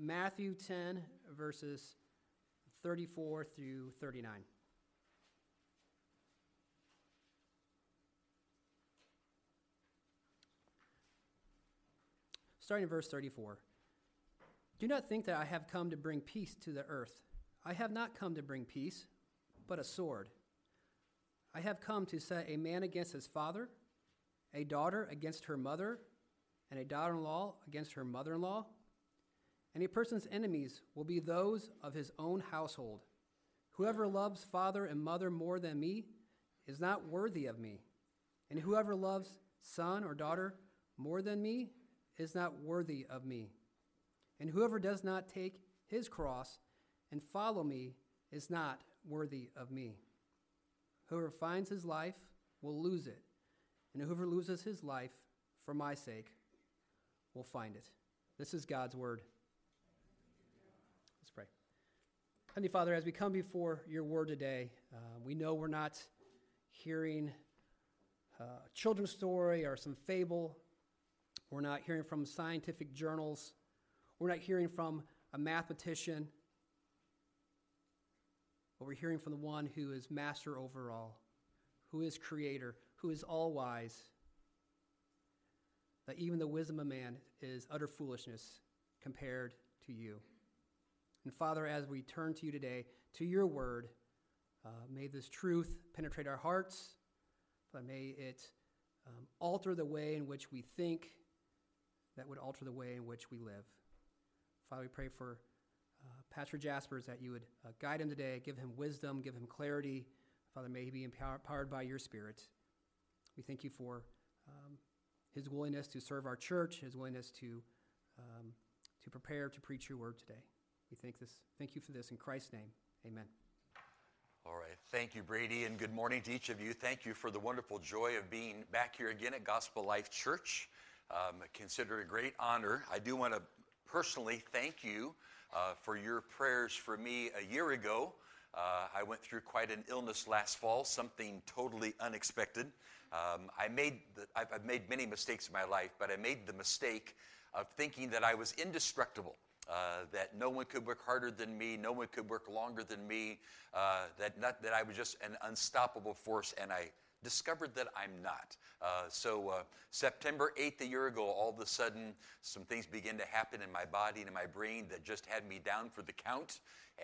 Matthew 10, verses 34 through 39. Starting in verse 34. Do not think that I have come to bring peace to the earth. I have not come to bring peace, but a sword. I have come to set a man against his father, a daughter against her mother, and a daughter in law against her mother in law. And a person's enemies will be those of his own household. Whoever loves father and mother more than me is not worthy of me. And whoever loves son or daughter more than me is not worthy of me. And whoever does not take his cross and follow me is not worthy of me. Whoever finds his life will lose it, and whoever loses his life for my sake will find it. This is God's word. Let's pray. Heavenly Father, as we come before your word today, uh, we know we're not hearing a children's story or some fable. We're not hearing from scientific journals. We're not hearing from a mathematician. But we're hearing from the one who is master over all, who is creator, who is all wise. That even the wisdom of man is utter foolishness compared to you. And Father, as we turn to you today, to your word, uh, may this truth penetrate our hearts, but may it um, alter the way in which we think, that would alter the way in which we live. Father, we pray for uh, Pastor Jaspers that you would uh, guide him today, give him wisdom, give him clarity. Father, may he be empowered by your Spirit. We thank you for um, his willingness to serve our church, his willingness to, um, to prepare to preach your word today. We thank, this, thank you for this in Christ's name. Amen. All right. Thank you, Brady, and good morning to each of you. Thank you for the wonderful joy of being back here again at Gospel Life Church. Um, consider it a great honor. I do want to personally thank you uh, for your prayers for me a year ago. Uh, I went through quite an illness last fall, something totally unexpected. Um, I made the, I've, I've, made many mistakes in my life, but I made the mistake of thinking that I was indestructible. Uh, that no one could work harder than me, no one could work longer than me, uh, that, not, that I was just an unstoppable force, and I discovered that I'm not. Uh, so, uh, September 8th, a year ago, all of a sudden, some things began to happen in my body and in my brain that just had me down for the count.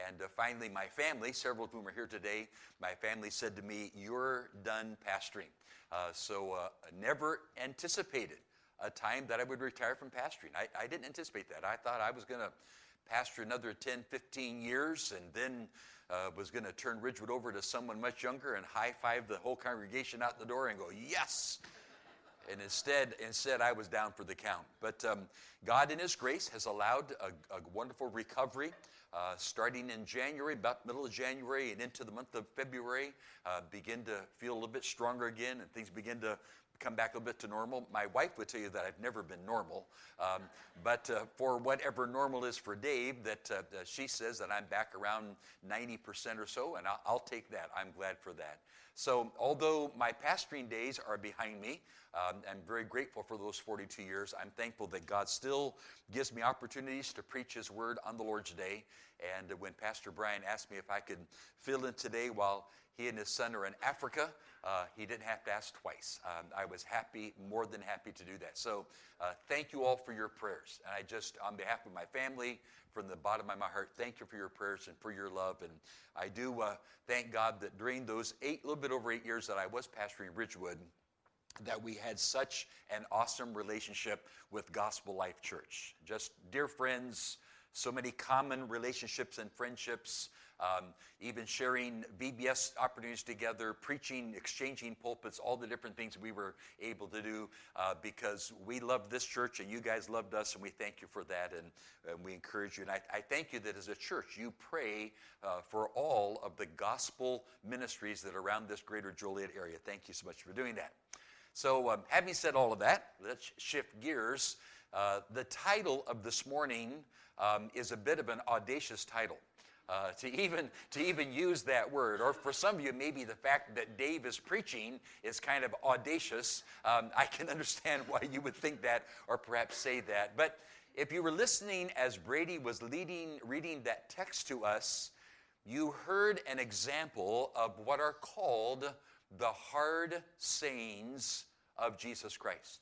And uh, finally, my family, several of whom are here today, my family said to me, You're done pastoring. Uh, so, never anticipated a time that I would retire from pastoring. I, I didn't anticipate that. I thought I was going to pastor another 10, 15 years and then uh, was going to turn Ridgewood over to someone much younger and high five the whole congregation out the door and go, Yes! And instead, instead, I was down for the count. But um, God, in His grace, has allowed a, a wonderful recovery. Uh, starting in January, about middle of January, and into the month of February, uh, begin to feel a little bit stronger again, and things begin to come back a little bit to normal. My wife would tell you that I've never been normal, um, but uh, for whatever normal is for Dave, that uh, she says that I'm back around 90% or so, and I'll, I'll, take that. I'm glad for that. So, although my pastoring days are behind me, um, I'm very grateful for those 42 years. I'm thankful that God still gives me opportunities to preach His word on the Lord's Day. And when Pastor Brian asked me if I could fill in today while he and his son are in Africa. Uh, he didn't have to ask twice. Um, I was happy, more than happy to do that. So uh, thank you all for your prayers. And I just, on behalf of my family, from the bottom of my heart, thank you for your prayers and for your love. And I do uh, thank God that during those eight, little bit over eight years that I was pastoring Ridgewood, that we had such an awesome relationship with Gospel Life Church. Just dear friends, so many common relationships and friendships um, even sharing VBS opportunities together, preaching, exchanging pulpits, all the different things we were able to do uh, because we loved this church and you guys loved us, and we thank you for that, and, and we encourage you. And I, I, thank you that as a church, you pray uh, for all of the gospel ministries that are around this greater Joliet area. Thank you so much for doing that. So, um, having said all of that, let's shift gears. Uh, the title of this morning um, is a bit of an audacious title uh, to even to even use that word. Or for some of you, maybe the fact that Dave is preaching is kind of audacious. Um, I can understand why you would think that, or perhaps say that. But if you were listening as Brady was leading, reading that text to us, you heard an example of what are called the hard sayings of Jesus Christ.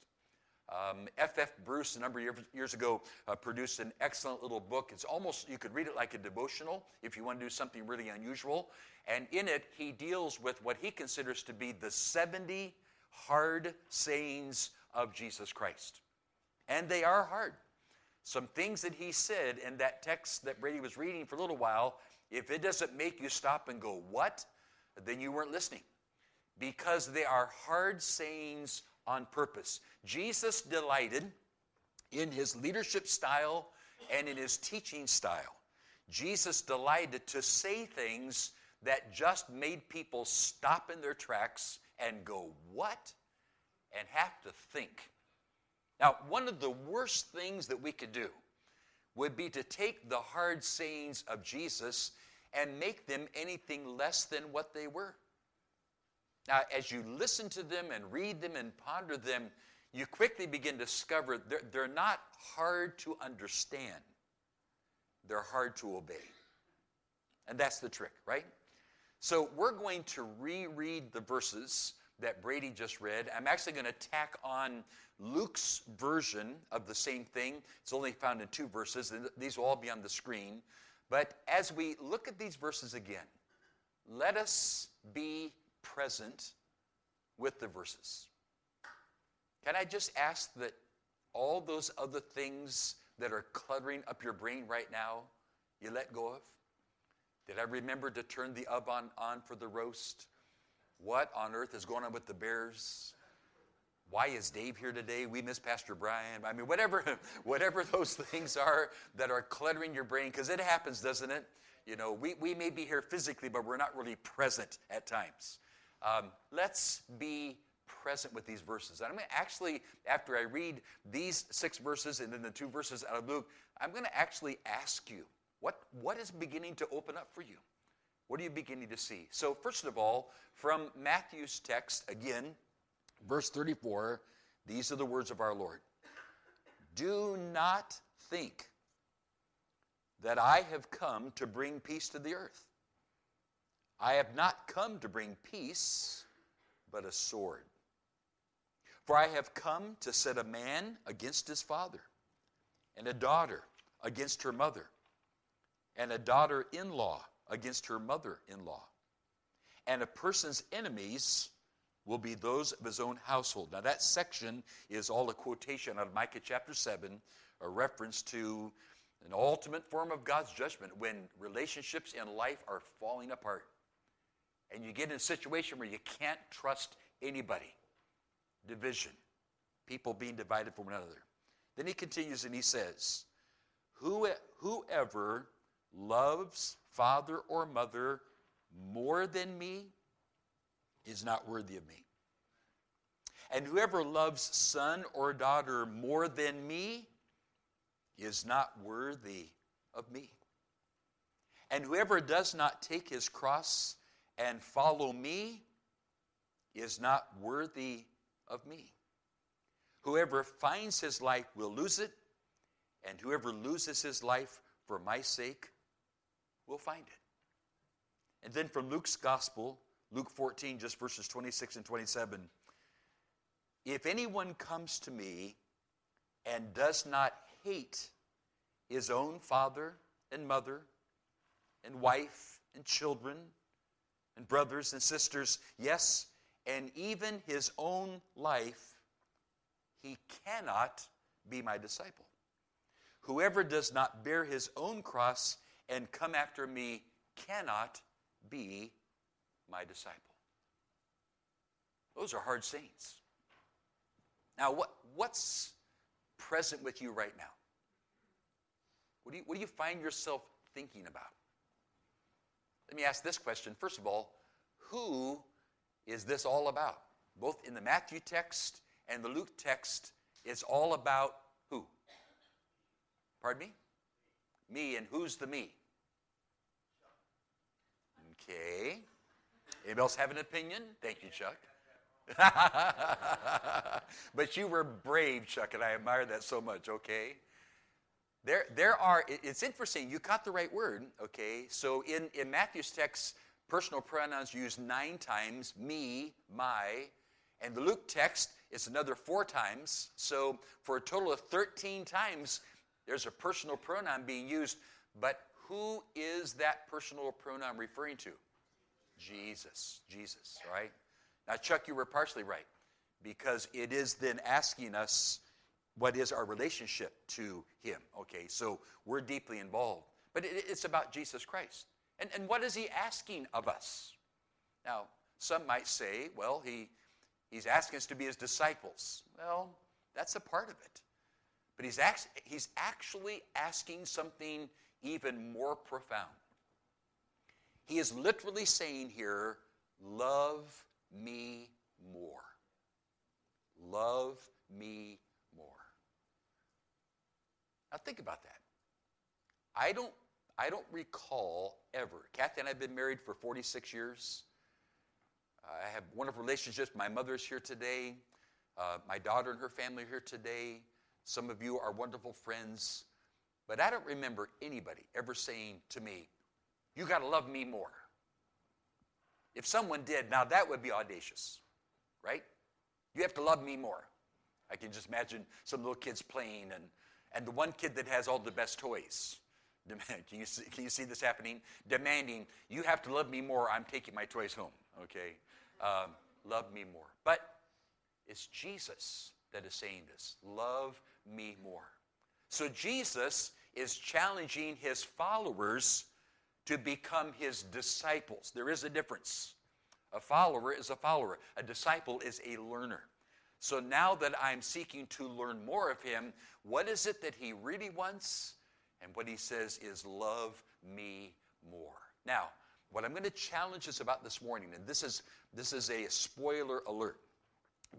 F.F. F. Bruce, a number of years ago, uh, produced an excellent little book. It's almost, you could read it like a devotional if you want to do something really unusual. And in it, he deals with what he considers to be the 70 hard sayings of Jesus Christ. And they are hard. Some things that he said in that text that Brady was reading for a little while, if it doesn't make you stop and go, What? then you weren't listening. Because they are hard sayings on purpose. Jesus delighted in his leadership style and in his teaching style. Jesus delighted to say things that just made people stop in their tracks and go, What? and have to think. Now, one of the worst things that we could do would be to take the hard sayings of Jesus and make them anything less than what they were. Now, as you listen to them and read them and ponder them, you quickly begin to discover they're, they're not hard to understand, they're hard to obey. And that's the trick, right? So we're going to reread the verses that Brady just read. I'm actually going to tack on Luke's version of the same thing. It's only found in two verses, and these will all be on the screen. But as we look at these verses again, let us be present with the verses. Can I just ask that all those other things that are cluttering up your brain right now, you let go of? Did I remember to turn the oven on for the roast? What on earth is going on with the Bears? Why is Dave here today? We miss Pastor Brian. I mean, whatever, whatever those things are that are cluttering your brain, because it happens, doesn't it? You know, we, we may be here physically, but we're not really present at times. Um, let's be present with these verses. And I'm going to actually, after I read these six verses and then the two verses out of Luke, I'm going to actually ask you what, what is beginning to open up for you? What are you beginning to see? So, first of all, from Matthew's text, again, verse 34, these are the words of our Lord Do not think that I have come to bring peace to the earth. I have not come to bring peace, but a sword. For I have come to set a man against his father, and a daughter against her mother, and a daughter in law against her mother in law. And a person's enemies will be those of his own household. Now, that section is all a quotation out of Micah chapter 7, a reference to an ultimate form of God's judgment when relationships in life are falling apart. And you get in a situation where you can't trust anybody. Division, people being divided from one another. Then he continues and he says, Whoever loves father or mother more than me is not worthy of me. And whoever loves son or daughter more than me is not worthy of me. And whoever does not take his cross and follow me is not worthy of me. Whoever finds his life will lose it, and whoever loses his life for my sake will find it. And then from Luke's gospel, Luke 14, just verses 26 and 27. If anyone comes to me and does not hate his own father and mother and wife and children and brothers and sisters, yes, and even his own life, he cannot be my disciple. Whoever does not bear his own cross and come after me cannot be my disciple. Those are hard sayings. Now, what, what's present with you right now? What do, you, what do you find yourself thinking about? Let me ask this question. First of all, who is this all about? Both in the Matthew text and the Luke text, it's all about who? Pardon me? Me, and who's the me? Okay. Anybody else have an opinion? Thank you, Chuck. but you were brave, Chuck, and I admire that so much, okay? There, there are, it's interesting, you caught the right word, okay? So in, in Matthew's text, personal pronouns used nine times me, my, and the Luke text is another four times. So for a total of 13 times, there's a personal pronoun being used. But who is that personal pronoun referring to? Jesus. Jesus, right? Now, Chuck, you were partially right because it is then asking us what is our relationship to Him. Okay, so we're deeply involved. But it, it's about Jesus Christ. And, and what is He asking of us? Now, some might say, well, he, He's asking us to be His disciples. Well, that's a part of it. But He's, act, he's actually asking something even more profound. He is literally saying here, Love me more. Love me. Now think about that. I don't, I don't recall ever. Kathy and I have been married for 46 years. I have wonderful relationships. My mother is here today. Uh, my daughter and her family are here today. Some of you are wonderful friends. But I don't remember anybody ever saying to me, You got to love me more. If someone did, now that would be audacious, right? You have to love me more. I can just imagine some little kids playing and, and the one kid that has all the best toys. Can you, see, can you see this happening? Demanding, you have to love me more, I'm taking my toys home, okay? Um, love me more. But it's Jesus that is saying this love me more. So Jesus is challenging his followers to become his disciples. There is a difference. A follower is a follower, a disciple is a learner. So now that I'm seeking to learn more of him, what is it that he really wants? And what he says is, Love me more. Now, what I'm going to challenge us about this morning, and this is, this is a spoiler alert,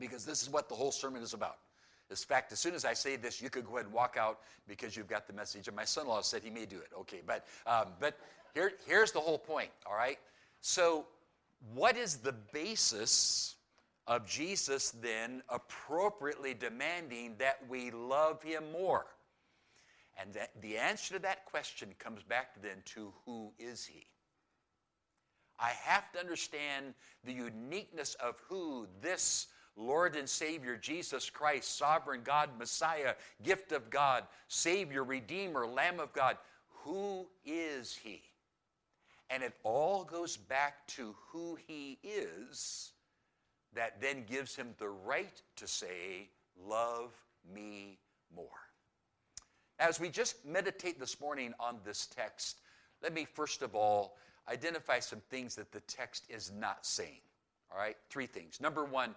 because this is what the whole sermon is about. In fact, as soon as I say this, you could go ahead and walk out because you've got the message. And my son in law said he may do it. Okay, but, um, but here, here's the whole point, all right? So, what is the basis of Jesus then appropriately demanding that we love him more? And that the answer to that question comes back then to who is he? I have to understand the uniqueness of who this Lord and Savior Jesus Christ, sovereign God, Messiah, gift of God, Savior, Redeemer, Lamb of God. Who is he? And it all goes back to who he is that then gives him the right to say, Love me more. As we just meditate this morning on this text, let me first of all identify some things that the text is not saying. All right, three things. Number one,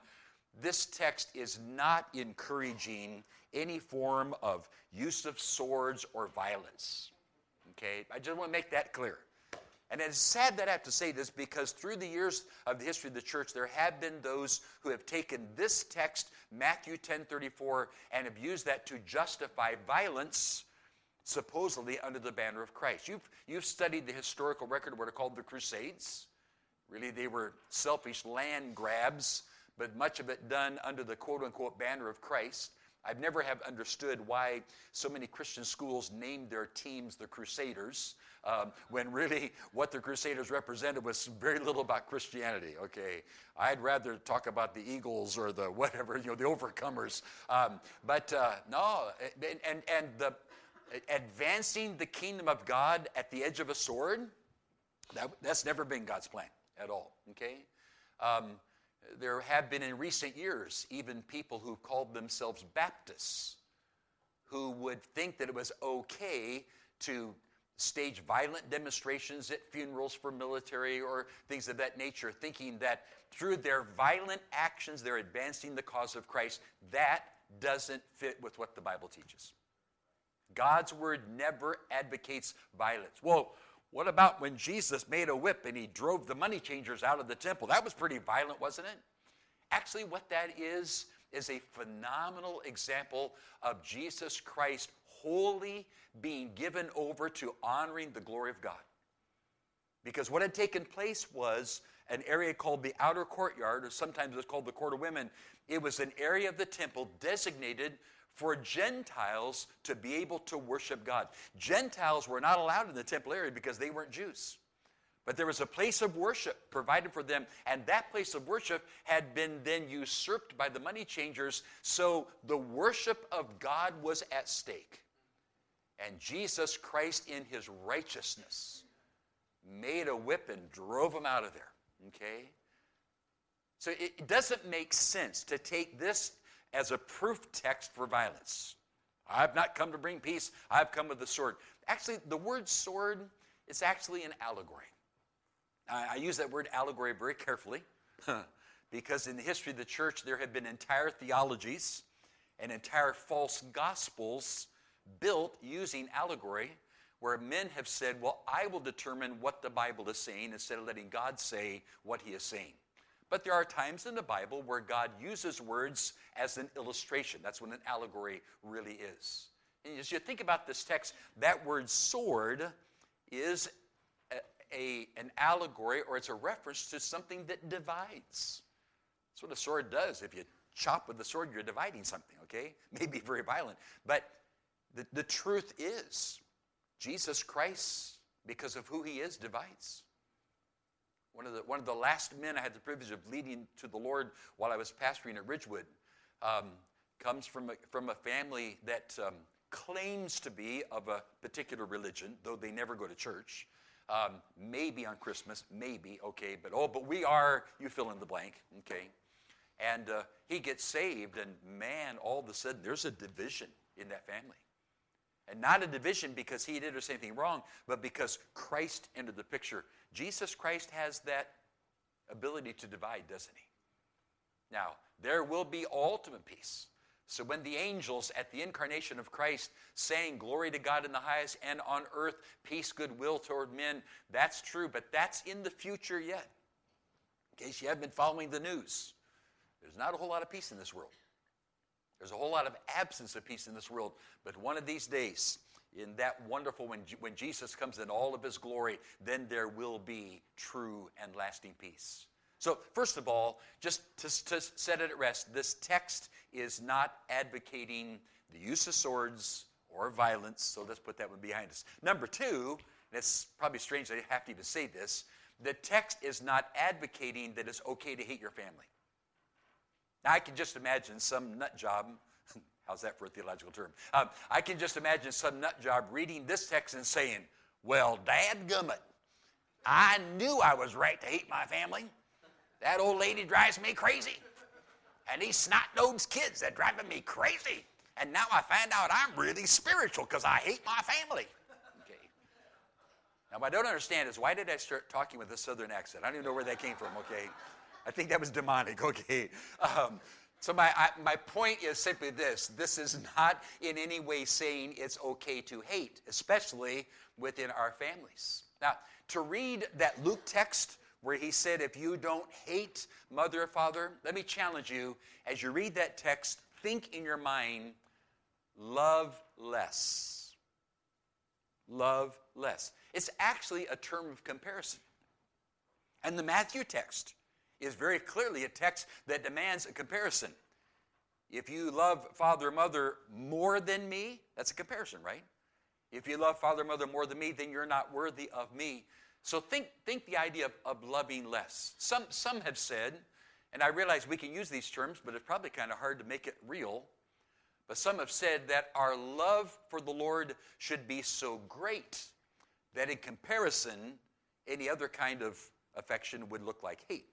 this text is not encouraging any form of use of swords or violence. Okay, I just want to make that clear. And it's sad that I have to say this because through the years of the history of the church, there have been those who have taken this text, Matthew 10:34, and have used that to justify violence, supposedly under the banner of Christ. You've, you've studied the historical record of what are called the Crusades. Really, they were selfish land grabs, but much of it done under the quote unquote banner of Christ. I've never have understood why so many Christian schools named their teams the Crusaders um, when really what the Crusaders represented was very little about Christianity. Okay, I'd rather talk about the Eagles or the whatever, you know, the overcomers. Um, but uh, no, and, and and the advancing the kingdom of God at the edge of a sword, that, that's never been God's plan at all. Okay. Um, there have been in recent years even people who called themselves Baptists who would think that it was okay to stage violent demonstrations at funerals for military or things of that nature, thinking that through their violent actions they're advancing the cause of Christ. That doesn't fit with what the Bible teaches. God's word never advocates violence. Well, what about when Jesus made a whip and he drove the money changers out of the temple? That was pretty violent, wasn't it? Actually, what that is, is a phenomenal example of Jesus Christ wholly being given over to honoring the glory of God. Because what had taken place was an area called the outer courtyard, or sometimes it's called the court of women. It was an area of the temple designated for Gentiles to be able to worship God. Gentiles were not allowed in the temple area because they weren't Jews. But there was a place of worship provided for them, and that place of worship had been then usurped by the money changers, so the worship of God was at stake. And Jesus Christ, in his righteousness, made a whip and drove them out of there. Okay? So it doesn't make sense to take this as a proof text for violence. I've not come to bring peace, I've come with the sword. Actually, the word sword is actually an allegory. I, I use that word allegory very carefully because in the history of the church, there have been entire theologies and entire false gospels built using allegory where men have said, Well, I will determine what the Bible is saying instead of letting God say what he is saying. But there are times in the Bible where God uses words as an illustration. That's what an allegory really is. And as you think about this text, that word sword is a, a, an allegory or it's a reference to something that divides. That's what a sword does. If you chop with the sword, you're dividing something, okay? Maybe very violent. But the, the truth is, Jesus Christ, because of who he is, divides. One of, the, one of the last men I had the privilege of leading to the Lord while I was pastoring at Ridgewood um, comes from a, from a family that um, claims to be of a particular religion, though they never go to church. Um, maybe on Christmas, maybe, okay, but oh, but we are, you fill in the blank, okay. And uh, he gets saved, and man, all of a sudden, there's a division in that family. And not a division because he did or said anything wrong, but because Christ entered the picture. Jesus Christ has that ability to divide, doesn't he? Now, there will be ultimate peace. So when the angels at the incarnation of Christ saying glory to God in the highest and on earth peace goodwill toward men, that's true, but that's in the future yet. In case you haven't been following the news, there's not a whole lot of peace in this world. There's a whole lot of absence of peace in this world, but one of these days, in that wonderful, when, when Jesus comes in all of his glory, then there will be true and lasting peace. So, first of all, just to, to set it at rest, this text is not advocating the use of swords or violence, so let's put that one behind us. Number two, and it's probably strange that I have to even say this, the text is not advocating that it's okay to hate your family. Now, I can just imagine some nut job. How's that for a theological term? Um, I can just imagine some nut job reading this text and saying, Well, dad gummit, I knew I was right to hate my family. That old lady drives me crazy. And these snot nosed kids, they're driving me crazy. And now I find out I'm really spiritual because I hate my family. Okay. Now, what I don't understand is why did I start talking with a southern accent? I don't even know where that came from, okay? I think that was demonic, okay? Um, so, my, I, my point is simply this this is not in any way saying it's okay to hate, especially within our families. Now, to read that Luke text where he said, If you don't hate mother or father, let me challenge you as you read that text, think in your mind, love less. Love less. It's actually a term of comparison. And the Matthew text is very clearly a text that demands a comparison. If you love father or mother more than me, that's a comparison, right? If you love father or mother more than me, then you're not worthy of me. So think, think the idea of, of loving less. Some, some have said, and I realize we can use these terms, but it's probably kind of hard to make it real. But some have said that our love for the Lord should be so great that in comparison, any other kind of affection would look like hate.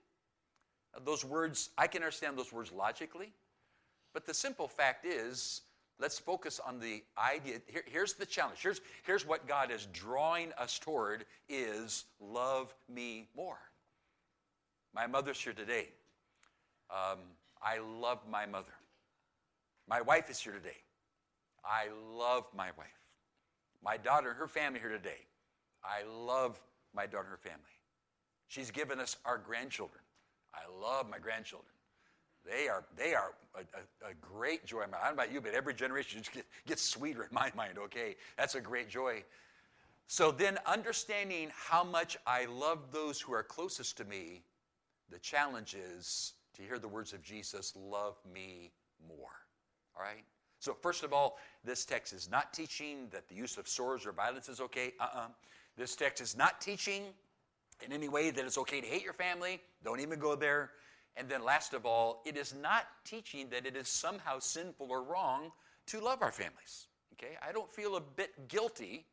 Those words, I can understand those words logically, but the simple fact is, let's focus on the idea. Here, here's the challenge. Here's, here's what God is drawing us toward is love me more. My mother's here today. Um, I love my mother. My wife is here today. I love my wife. My daughter and her family here today. I love my daughter and her family. She's given us our grandchildren. I love my grandchildren. They are, they are a, a, a great joy. I don't know about you, but every generation just get, gets sweeter in my mind, okay? That's a great joy. So then, understanding how much I love those who are closest to me, the challenge is to hear the words of Jesus love me more. All right? So, first of all, this text is not teaching that the use of swords or violence is okay. Uh uh This text is not teaching in any way that it's okay to hate your family. Don't even go there. And then, last of all, it is not teaching that it is somehow sinful or wrong to love our families. Okay? I don't feel a bit guilty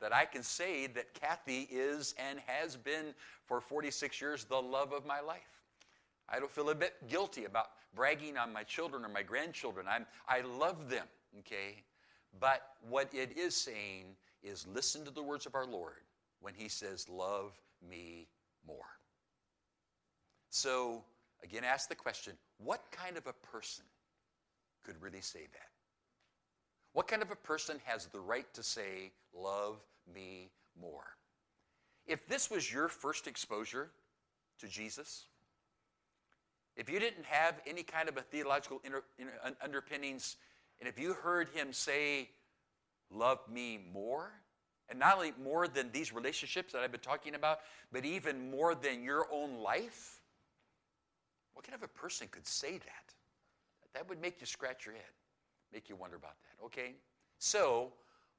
that I can say that Kathy is and has been for 46 years the love of my life. I don't feel a bit guilty about bragging on my children or my grandchildren. I'm, I love them, okay? But what it is saying is listen to the words of our Lord when he says, Love me more. So, again, ask the question what kind of a person could really say that? What kind of a person has the right to say, Love me more? If this was your first exposure to Jesus, if you didn't have any kind of a theological inter, underpinnings, and if you heard him say, Love me more, and not only more than these relationships that I've been talking about, but even more than your own life, what kind of a person could say that? That would make you scratch your head, make you wonder about that, okay? So,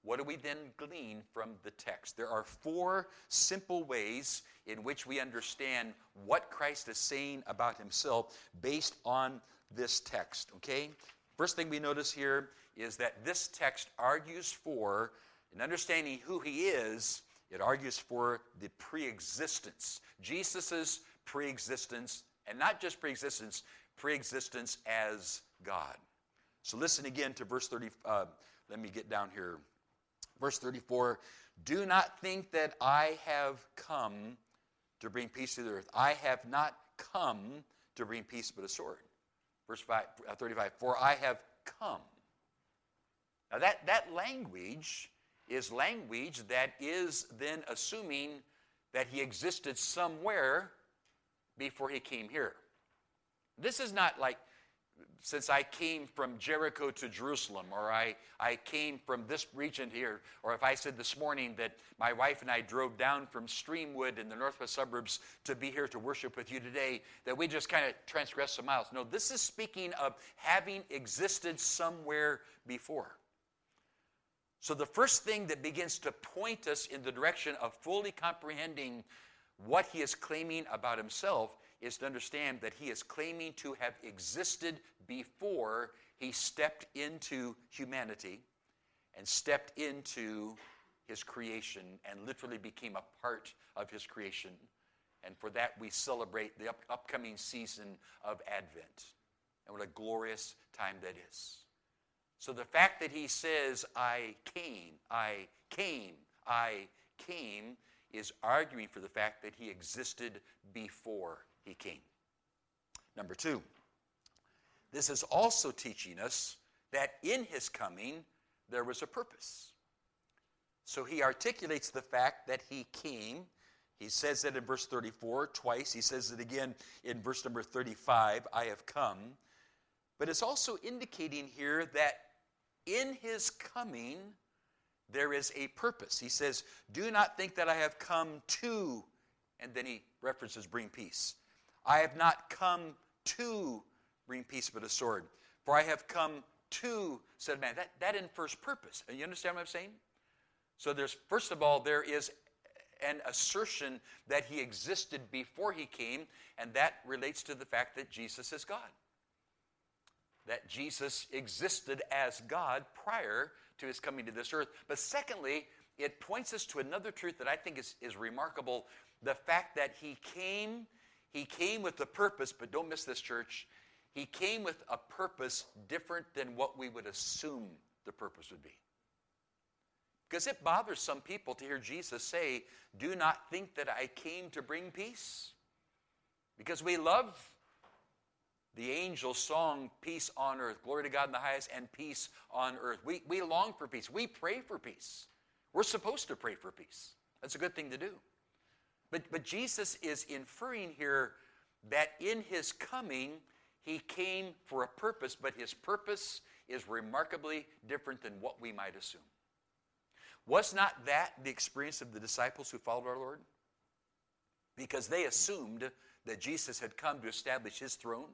what do we then glean from the text? There are four simple ways in which we understand what Christ is saying about himself based on this text, okay? First thing we notice here is that this text argues for, in understanding who he is, it argues for the preexistence. Jesus' preexistence, and not just preexistence, preexistence as God. So listen again to verse 30. Uh, let me get down here. Verse 34 Do not think that I have come to bring peace to the earth. I have not come to bring peace but a sword. Verse five, uh, 35 For I have come. Now, that, that language is language that is then assuming that he existed somewhere before he came here. This is not like since I came from Jericho to Jerusalem, or I, I came from this region here, or if I said this morning that my wife and I drove down from Streamwood in the northwest suburbs to be here to worship with you today, that we just kind of transgressed some miles. No, this is speaking of having existed somewhere before. So, the first thing that begins to point us in the direction of fully comprehending what he is claiming about himself is to understand that he is claiming to have existed before he stepped into humanity and stepped into his creation and literally became a part of his creation. And for that, we celebrate the up- upcoming season of Advent. And what a glorious time that is. So the fact that he says, I came, I came, I came, is arguing for the fact that he existed before he came. Number two, this is also teaching us that in his coming there was a purpose. So he articulates the fact that he came. He says that in verse 34 twice. He says it again in verse number 35 I have come. But it's also indicating here that in his coming there is a purpose. He says, Do not think that I have come to, and then he references bring peace. I have not come to bring peace but a sword. For I have come to, said man. That, that infers purpose. You understand what I'm saying? So there's, first of all, there is an assertion that he existed before he came, and that relates to the fact that Jesus is God. That Jesus existed as God prior to his coming to this earth. But secondly, it points us to another truth that I think is, is remarkable the fact that he came he came with a purpose, but don't miss this, church. He came with a purpose different than what we would assume the purpose would be. Because it bothers some people to hear Jesus say, Do not think that I came to bring peace. Because we love the angels song, Peace on earth, glory to God in the highest, and peace on earth. We, we long for peace. We pray for peace. We're supposed to pray for peace. That's a good thing to do. But, but Jesus is inferring here that in his coming, he came for a purpose, but his purpose is remarkably different than what we might assume. Was not that the experience of the disciples who followed our Lord? Because they assumed that Jesus had come to establish his throne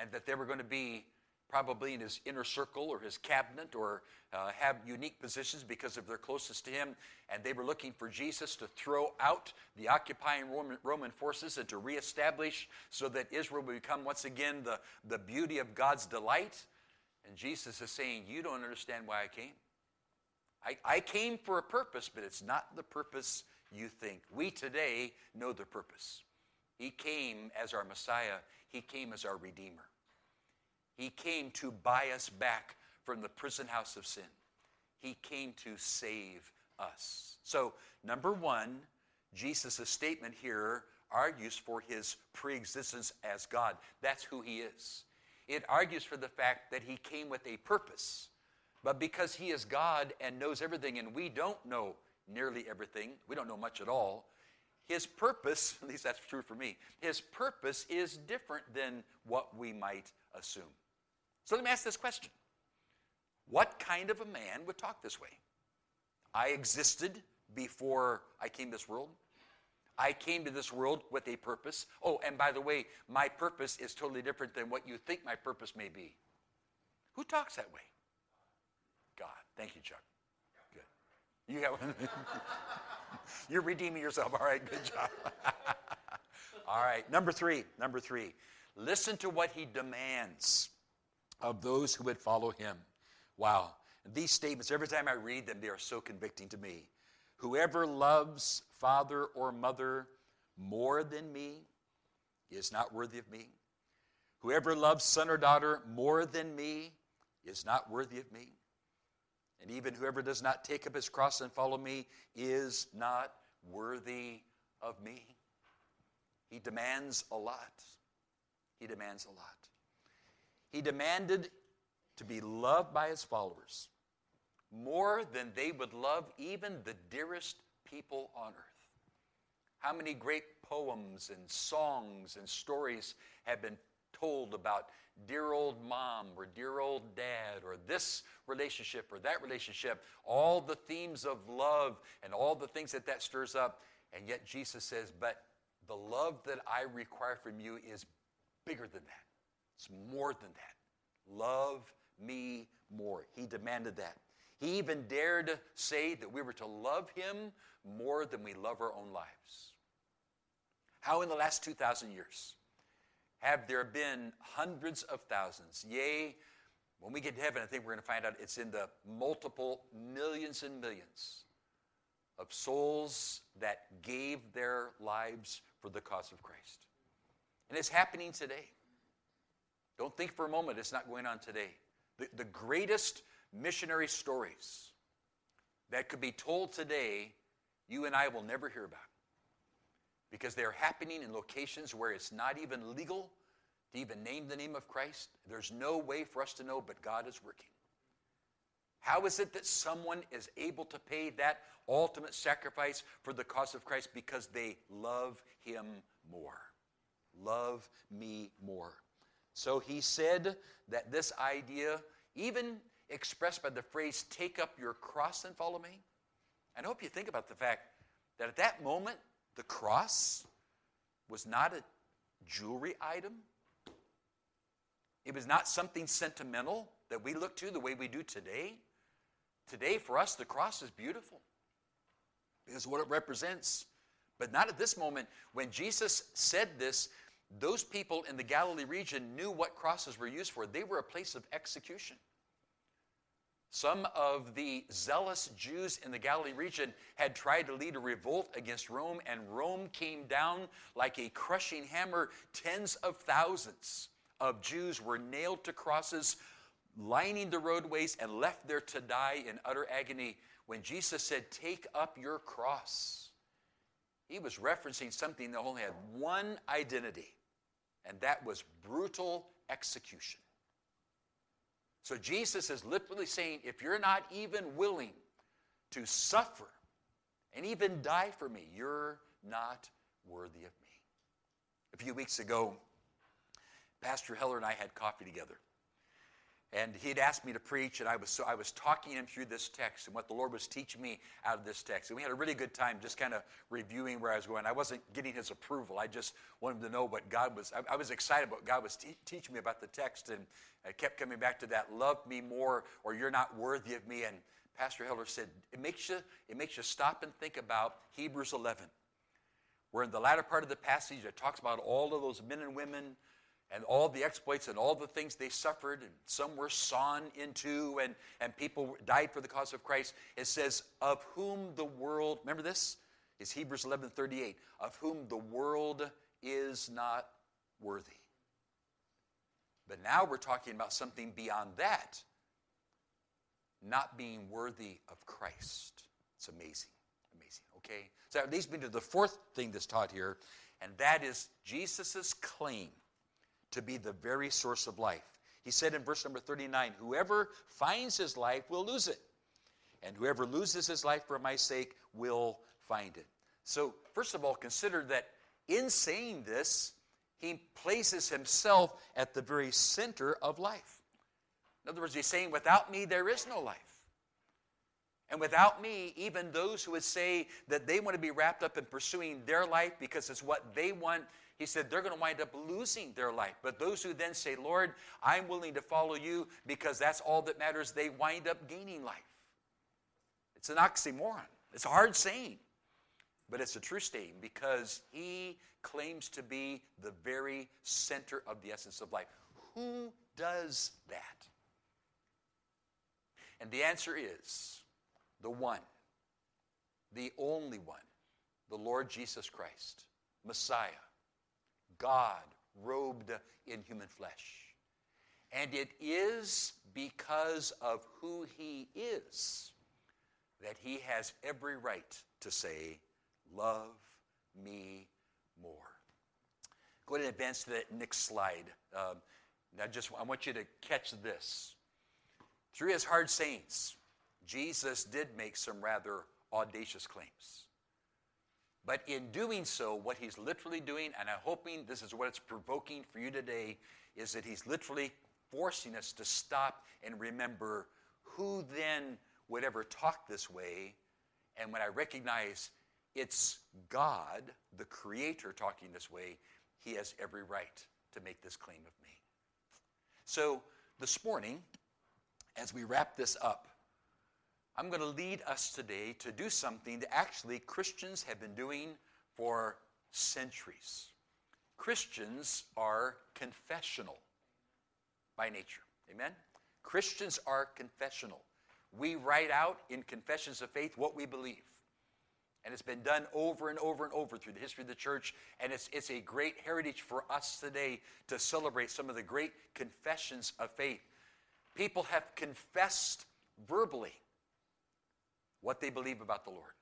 and that they were going to be probably in his inner circle or his cabinet or uh, have unique positions because of their closest to him. And they were looking for Jesus to throw out the occupying Roman, Roman forces and to reestablish so that Israel would become once again the, the beauty of God's delight. And Jesus is saying, You don't understand why I came. I, I came for a purpose, but it's not the purpose you think. We today know the purpose. He came as our Messiah, He came as our Redeemer. He came to buy us back from the prison house of sin. He came to save us. So, number one, Jesus' statement here argues for his preexistence as God. That's who he is. It argues for the fact that he came with a purpose. But because he is God and knows everything, and we don't know nearly everything, we don't know much at all, his purpose, at least that's true for me, his purpose is different than what we might assume. So let me ask this question What kind of a man would talk this way? I existed before I came to this world. I came to this world with a purpose. Oh, and by the way, my purpose is totally different than what you think my purpose may be. Who talks that way? God. Thank you, Chuck. You one. You're redeeming yourself. All right, good job. All right, number three. Number three. Listen to what he demands of those who would follow him. Wow. These statements, every time I read them, they are so convicting to me. Whoever loves father or mother more than me is not worthy of me. Whoever loves son or daughter more than me is not worthy of me. And even whoever does not take up his cross and follow me is not worthy of me. He demands a lot. He demands a lot. He demanded to be loved by his followers more than they would love even the dearest people on earth. How many great poems and songs and stories have been told about dear old mom or dear old dad or this relationship or that relationship, all the themes of love and all the things that that stirs up. And yet Jesus says, But the love that I require from you is bigger than that. It's more than that. Love me more. He demanded that. He even dared say that we were to love him more than we love our own lives. How in the last 2,000 years have there been hundreds of thousands? Yea, when we get to heaven, I think we're going to find out it's in the multiple millions and millions of souls that gave their lives for the cause of Christ. And it's happening today. Don't think for a moment it's not going on today. The, the greatest missionary stories that could be told today, you and I will never hear about. Because they're happening in locations where it's not even legal to even name the name of Christ. There's no way for us to know, but God is working. How is it that someone is able to pay that ultimate sacrifice for the cause of Christ? Because they love Him more. Love me more. So he said that this idea, even expressed by the phrase, take up your cross and follow me. And I hope you think about the fact that at that moment, the cross was not a jewelry item. It was not something sentimental that we look to the way we do today. Today, for us, the cross is beautiful because what it represents. But not at this moment. When Jesus said this, those people in the Galilee region knew what crosses were used for. They were a place of execution. Some of the zealous Jews in the Galilee region had tried to lead a revolt against Rome, and Rome came down like a crushing hammer. Tens of thousands of Jews were nailed to crosses, lining the roadways, and left there to die in utter agony. When Jesus said, Take up your cross, he was referencing something that only had one identity and that was brutal execution. So Jesus is literally saying, if you're not even willing to suffer and even die for me, you're not worthy of me. A few weeks ago, Pastor Heller and I had coffee together. And he'd asked me to preach, and I was so I was talking him through this text and what the Lord was teaching me out of this text. And we had a really good time just kind of reviewing where I was going. I wasn't getting his approval. I just wanted to know what God was. I, I was excited about God was te- teaching me about the text, and I kept coming back to that: "Love me more, or you're not worthy of me." And Pastor Heller said, "It makes you it makes you stop and think about Hebrews 11." We're in the latter part of the passage that talks about all of those men and women and all the exploits and all the things they suffered, and some were sawn into, and, and people died for the cause of Christ. It says, Of whom the world, remember this? Is Hebrews 11 38, of whom the world is not worthy. But now we're talking about something beyond that not being worthy of Christ. It's amazing. Amazing. Okay? So that leads me to the fourth thing that's taught here, and that is Jesus' claim to be the very source of life. He said in verse number 39 Whoever finds his life will lose it, and whoever loses his life for my sake will find it. So, first of all, consider that in saying this, he places himself at the very center of life. In other words, he's saying, Without me, there is no life. And without me, even those who would say that they want to be wrapped up in pursuing their life because it's what they want, he said they're going to wind up losing their life. But those who then say, Lord, I'm willing to follow you because that's all that matters, they wind up gaining life. It's an oxymoron. It's a hard saying, but it's a true statement because he claims to be the very center of the essence of life. Who does that? And the answer is the one, the only one, the Lord Jesus Christ, Messiah God robed in human flesh. And it is because of who he is that he has every right to say, Love me more. Go ahead and advance to that next slide. Um, now, just I want you to catch this. Through his hard sayings, Jesus did make some rather audacious claims. But in doing so, what he's literally doing, and I'm hoping this is what it's provoking for you today, is that he's literally forcing us to stop and remember who then would ever talk this way. And when I recognize it's God, the Creator, talking this way, he has every right to make this claim of me. So this morning, as we wrap this up, I'm going to lead us today to do something that actually Christians have been doing for centuries. Christians are confessional by nature. Amen? Christians are confessional. We write out in confessions of faith what we believe. And it's been done over and over and over through the history of the church. And it's, it's a great heritage for us today to celebrate some of the great confessions of faith. People have confessed verbally what they believe about the Lord.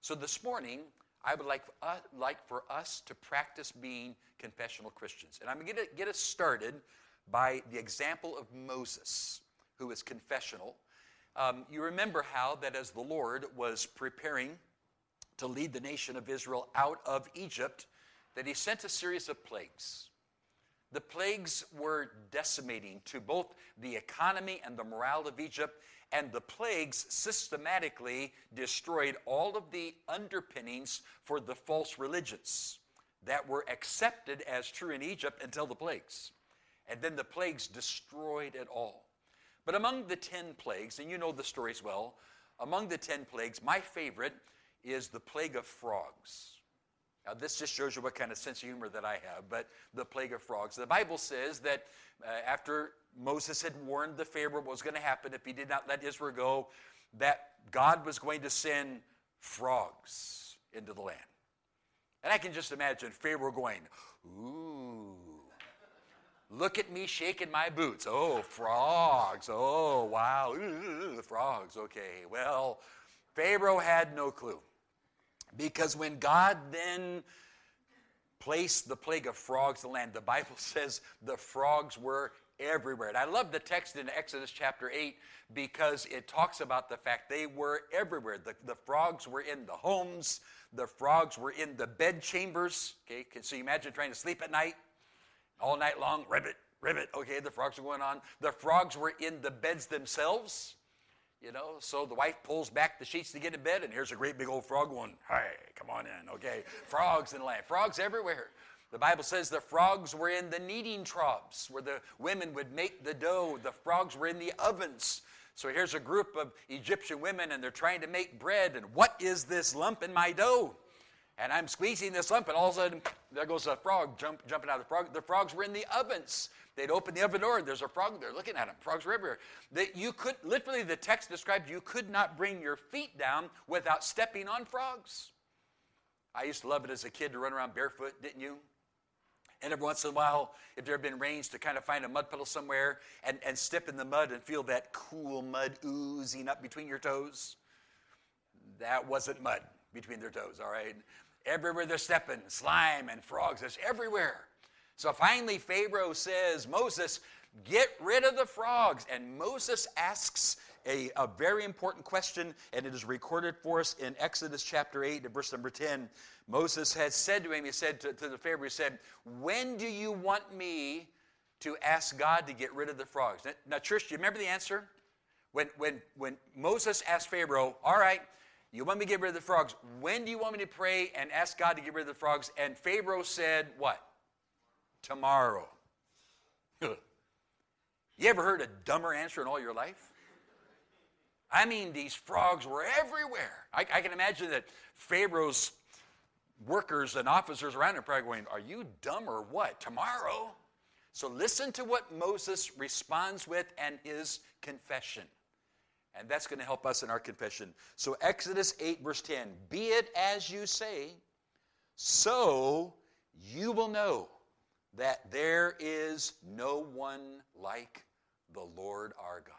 So this morning, I would like, uh, like for us to practice being confessional Christians. And I'm going to get us started by the example of Moses, who is confessional. Um, you remember how that as the Lord was preparing to lead the nation of Israel out of Egypt, that he sent a series of plagues. The plagues were decimating to both the economy and the morale of Egypt, and the plagues systematically destroyed all of the underpinnings for the false religions that were accepted as true in Egypt until the plagues. And then the plagues destroyed it all. But among the 10 plagues, and you know the stories well, among the 10 plagues, my favorite is the plague of frogs. Now, this just shows you what kind of sense of humor that I have, but the plague of frogs. The Bible says that uh, after Moses had warned the Pharaoh what was going to happen if he did not let Israel go, that God was going to send frogs into the land. And I can just imagine Pharaoh going, Ooh, look at me shaking my boots. Oh, frogs. Oh, wow. Ooh, frogs. Okay, well, Pharaoh had no clue. Because when God then placed the plague of frogs in the land, the Bible says the frogs were everywhere. And I love the text in Exodus chapter 8 because it talks about the fact they were everywhere. The, the frogs were in the homes, the frogs were in the bed chambers. Okay, so you imagine trying to sleep at night, all night long, ribbit, ribbit. Okay, the frogs are going on. The frogs were in the beds themselves. You know, so the wife pulls back the sheets to get in bed, and here's a great big old frog going, Hey, come on in. Okay, frogs in the land, frogs everywhere. The Bible says the frogs were in the kneading troughs where the women would make the dough. The frogs were in the ovens. So here's a group of Egyptian women, and they're trying to make bread. And what is this lump in my dough? And I'm squeezing this lump, and all of a sudden, there goes a frog jump, jumping out of the frog. The frogs were in the ovens. They'd open the oven door, and there's a frog there looking at them. Frogs were everywhere. That you could, literally, the text described you could not bring your feet down without stepping on frogs. I used to love it as a kid to run around barefoot, didn't you? And every once in a while, if there had been rains, to kind of find a mud puddle somewhere and, and step in the mud and feel that cool mud oozing up between your toes. That wasn't mud between their toes, all right? Everywhere they're stepping, slime and frogs, it's everywhere. So finally, Pharaoh says, Moses, get rid of the frogs. And Moses asks a, a, very important question, and it is recorded for us in Exodus chapter 8, verse number 10. Moses had said to him, he said to, to the Pharaoh, he said, When do you want me to ask God to get rid of the frogs? Now, now church, do you remember the answer? When, when, when Moses asked Pharaoh, All right, you want me to get rid of the frogs. When do you want me to pray and ask God to get rid of the frogs? And Pharaoh said, What? Tomorrow. you ever heard a dumber answer in all your life? I mean, these frogs were everywhere. I, I can imagine that Pharaoh's workers and officers around him probably going, Are you dumb or what? Tomorrow? So listen to what Moses responds with and his confession. And that's going to help us in our confession. So, Exodus 8, verse 10 Be it as you say, so you will know that there is no one like the Lord our God.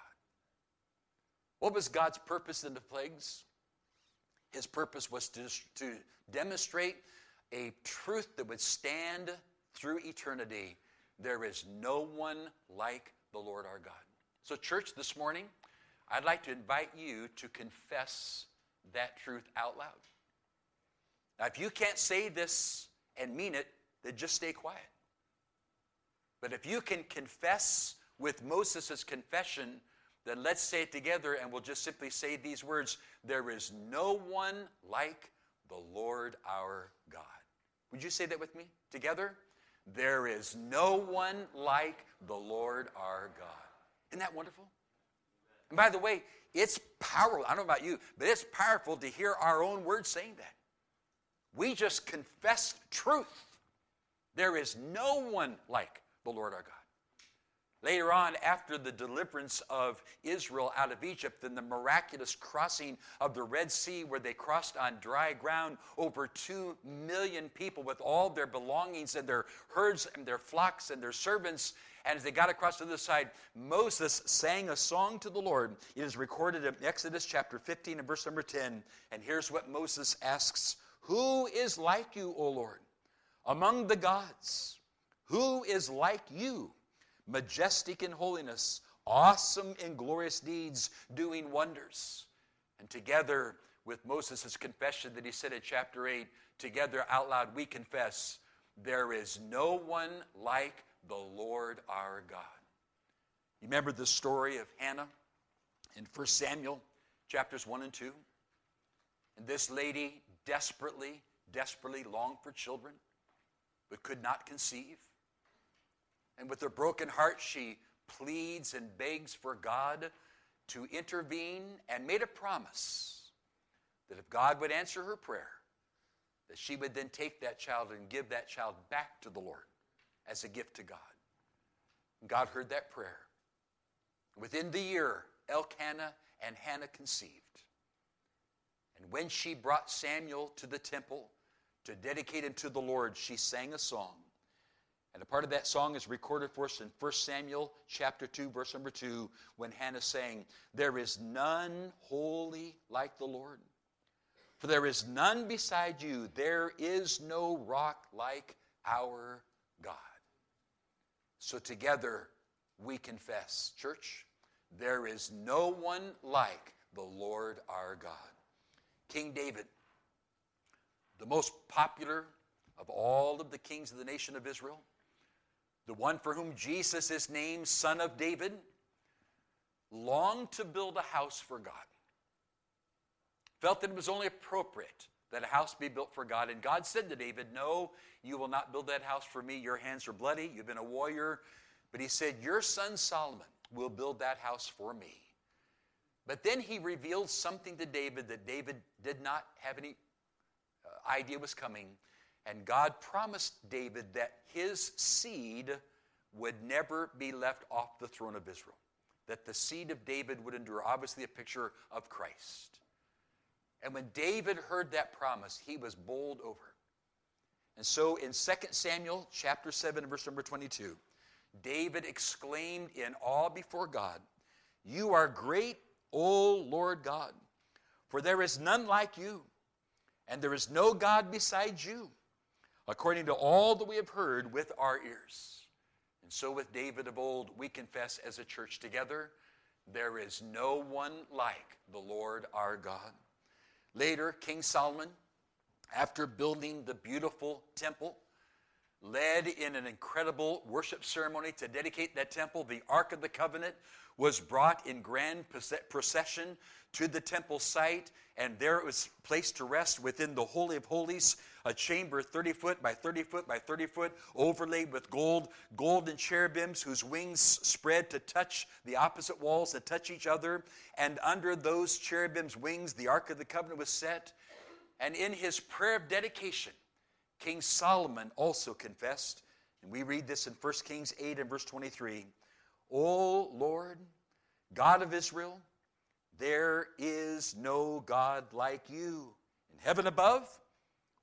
What was God's purpose in the plagues? His purpose was to, to demonstrate a truth that would stand through eternity. There is no one like the Lord our God. So, church, this morning, I'd like to invite you to confess that truth out loud. Now, if you can't say this and mean it, then just stay quiet. But if you can confess with Moses' confession, then let's say it together and we'll just simply say these words There is no one like the Lord our God. Would you say that with me together? There is no one like the Lord our God. Isn't that wonderful? And by the way, it's powerful. I don't know about you, but it's powerful to hear our own words saying that. We just confess truth. There is no one like the Lord our God. Later on, after the deliverance of Israel out of Egypt and the miraculous crossing of the Red Sea, where they crossed on dry ground, over two million people with all their belongings and their herds and their flocks and their servants. And as they got across to the other side, Moses sang a song to the Lord. It is recorded in Exodus chapter 15 and verse number 10. And here's what Moses asks Who is like you, O Lord, among the gods? Who is like you? Majestic in holiness, awesome in glorious deeds, doing wonders. And together with Moses' confession that he said in chapter 8, together out loud we confess, there is no one like the Lord our God. You remember the story of Hannah in 1 Samuel chapters 1 and 2? And this lady desperately, desperately longed for children, but could not conceive. And with a broken heart, she pleads and begs for God to intervene and made a promise that if God would answer her prayer, that she would then take that child and give that child back to the Lord as a gift to God. And God heard that prayer. Within the year, Elkanah and Hannah conceived. And when she brought Samuel to the temple to dedicate him to the Lord, she sang a song. And a part of that song is recorded for us in 1 Samuel chapter 2, verse number 2, when Hannah sang, There is none holy like the Lord. For there is none beside you. There is no rock like our God. So together we confess, church, there is no one like the Lord our God. King David, the most popular of all of the kings of the nation of Israel, the one for whom Jesus is named Son of David, longed to build a house for God. Felt that it was only appropriate that a house be built for God. And God said to David, No, you will not build that house for me. Your hands are bloody. You've been a warrior. But he said, Your son Solomon will build that house for me. But then he revealed something to David that David did not have any uh, idea was coming. And God promised David that his seed would never be left off the throne of Israel, that the seed of David would endure. Obviously, a picture of Christ. And when David heard that promise, he was bowled over. And so in 2 Samuel chapter 7, verse number 22, David exclaimed in awe before God, You are great, O Lord God, for there is none like you, and there is no God beside you, according to all that we have heard with our ears. And so, with David of old, we confess as a church together there is no one like the Lord our God. Later, King Solomon, after building the beautiful temple, led in an incredible worship ceremony to dedicate that temple. The Ark of the Covenant was brought in grand procession to the temple site, and there it was placed to rest within the Holy of Holies, a chamber 30 foot by 30 foot by 30 foot, overlaid with gold, golden cherubims whose wings spread to touch the opposite walls, to touch each other. And under those cherubims' wings, the Ark of the Covenant was set. And in his prayer of dedication, King Solomon also confessed, and we read this in 1 Kings 8 and verse 23 O Lord, God of Israel, there is no God like you in heaven above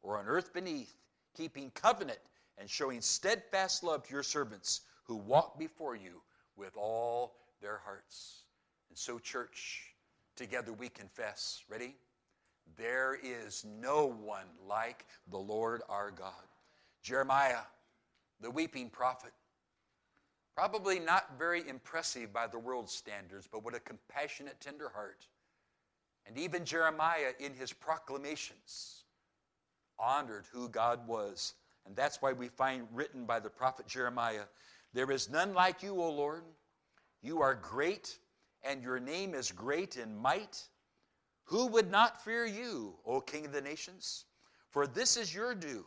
or on earth beneath, keeping covenant and showing steadfast love to your servants who walk before you with all their hearts. And so, church, together we confess. Ready? There is no one like the Lord our God. Jeremiah, the weeping prophet, probably not very impressive by the world's standards, but what a compassionate, tender heart. And even Jeremiah, in his proclamations, honored who God was. And that's why we find written by the prophet Jeremiah There is none like you, O Lord. You are great, and your name is great in might. Who would not fear you, O King of the nations? For this is your due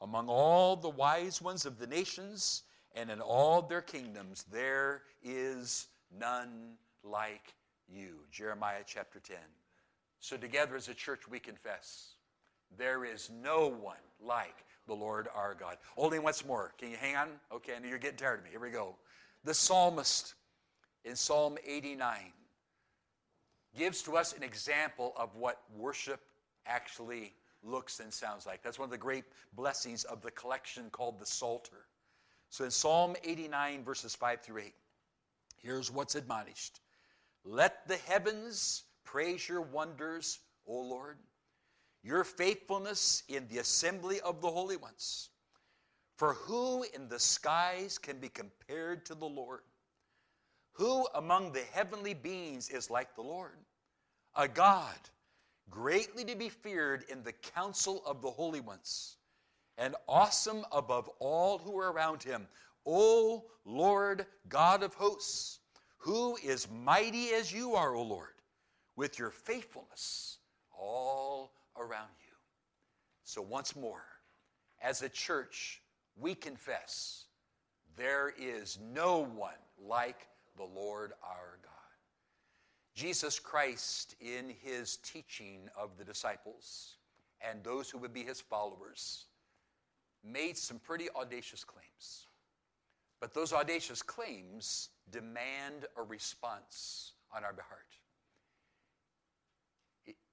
among all the wise ones of the nations and in all their kingdoms. There is none like you. Jeremiah chapter 10. So, together as a church, we confess there is no one like the Lord our God. Only once more. Can you hang on? Okay, I know you're getting tired of me. Here we go. The psalmist in Psalm 89 gives to us an example of what worship actually looks and sounds like. That's one of the great blessings of the collection called the Psalter. So in Psalm 89, verses 5 through 8, here's what's admonished Let the heavens praise your wonders, O Lord, your faithfulness in the assembly of the holy ones. For who in the skies can be compared to the Lord? Who among the heavenly beings is like the Lord? A God greatly to be feared in the council of the holy ones, and awesome above all who are around him. O Lord God of hosts, who is mighty as you are, O Lord, with your faithfulness all around you. So, once more, as a church, we confess there is no one like the Lord our God. Jesus Christ, in his teaching of the disciples and those who would be his followers, made some pretty audacious claims. But those audacious claims demand a response on our behalf.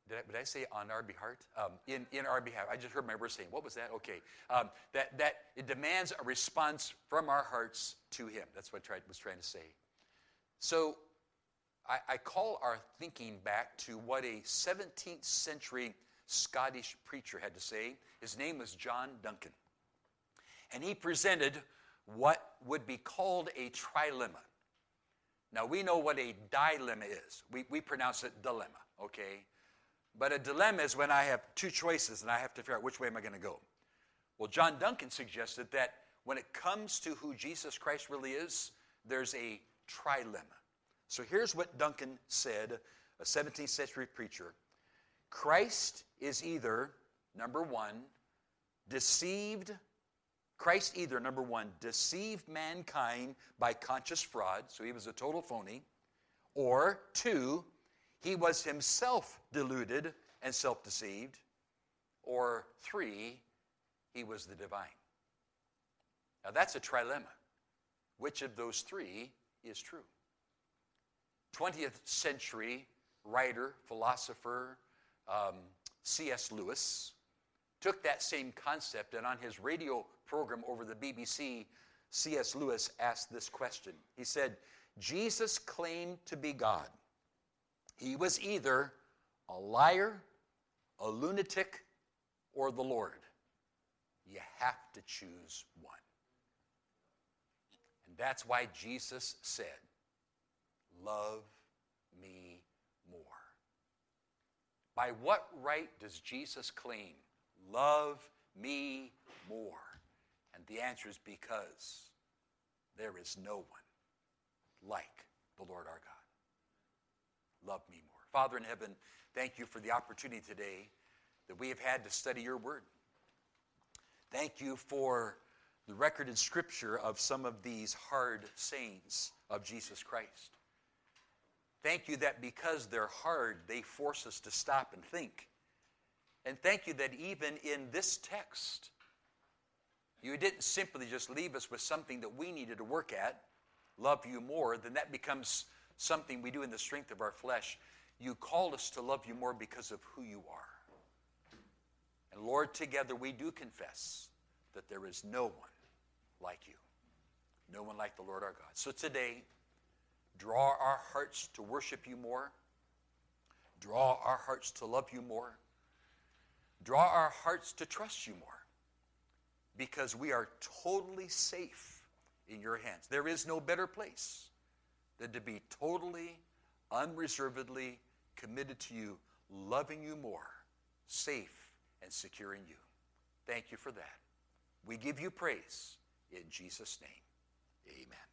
Did I, did I, say on our behalf? Um, in, in our behalf. I just heard my words saying, what was that? Okay. Um, that, that it demands a response from our hearts to Him. That's what I tried, was trying to say. So I, I call our thinking back to what a 17th century Scottish preacher had to say. His name was John Duncan. And he presented what would be called a trilemma. Now, we know what a dilemma is. We, we pronounce it dilemma, okay? But a dilemma is when I have two choices and I have to figure out which way am I going to go. Well, John Duncan suggested that when it comes to who Jesus Christ really is, there's a trilemma. So here's what Duncan said, a 17th century preacher Christ is either, number one, deceived, Christ either, number one, deceived mankind by conscious fraud, so he was a total phony, or two, he was himself deluded and self deceived, or three, he was the divine. Now that's a trilemma. Which of those three is true? 20th century writer, philosopher, um, C.S. Lewis took that same concept and on his radio program over the BBC, C.S. Lewis asked this question. He said, Jesus claimed to be God. He was either a liar, a lunatic, or the Lord. You have to choose one. And that's why Jesus said, Love me more. By what right does Jesus claim, Love me more? And the answer is because there is no one like the Lord our God. Love me more. Father in heaven, thank you for the opportunity today that we have had to study your word. Thank you for the record in Scripture of some of these hard sayings of Jesus Christ. Thank you that because they're hard, they force us to stop and think. And thank you that even in this text, you didn't simply just leave us with something that we needed to work at, love you more, then that becomes something we do in the strength of our flesh. You called us to love you more because of who you are. And Lord, together we do confess that there is no one like you, no one like the Lord our God. So today, draw our hearts to worship you more, draw our hearts to love you more, draw our hearts to trust you more, because we are totally safe in your hands. There is no better place than to be totally, unreservedly committed to you, loving you more, safe and secure in you. Thank you for that. We give you praise in Jesus' name. Amen.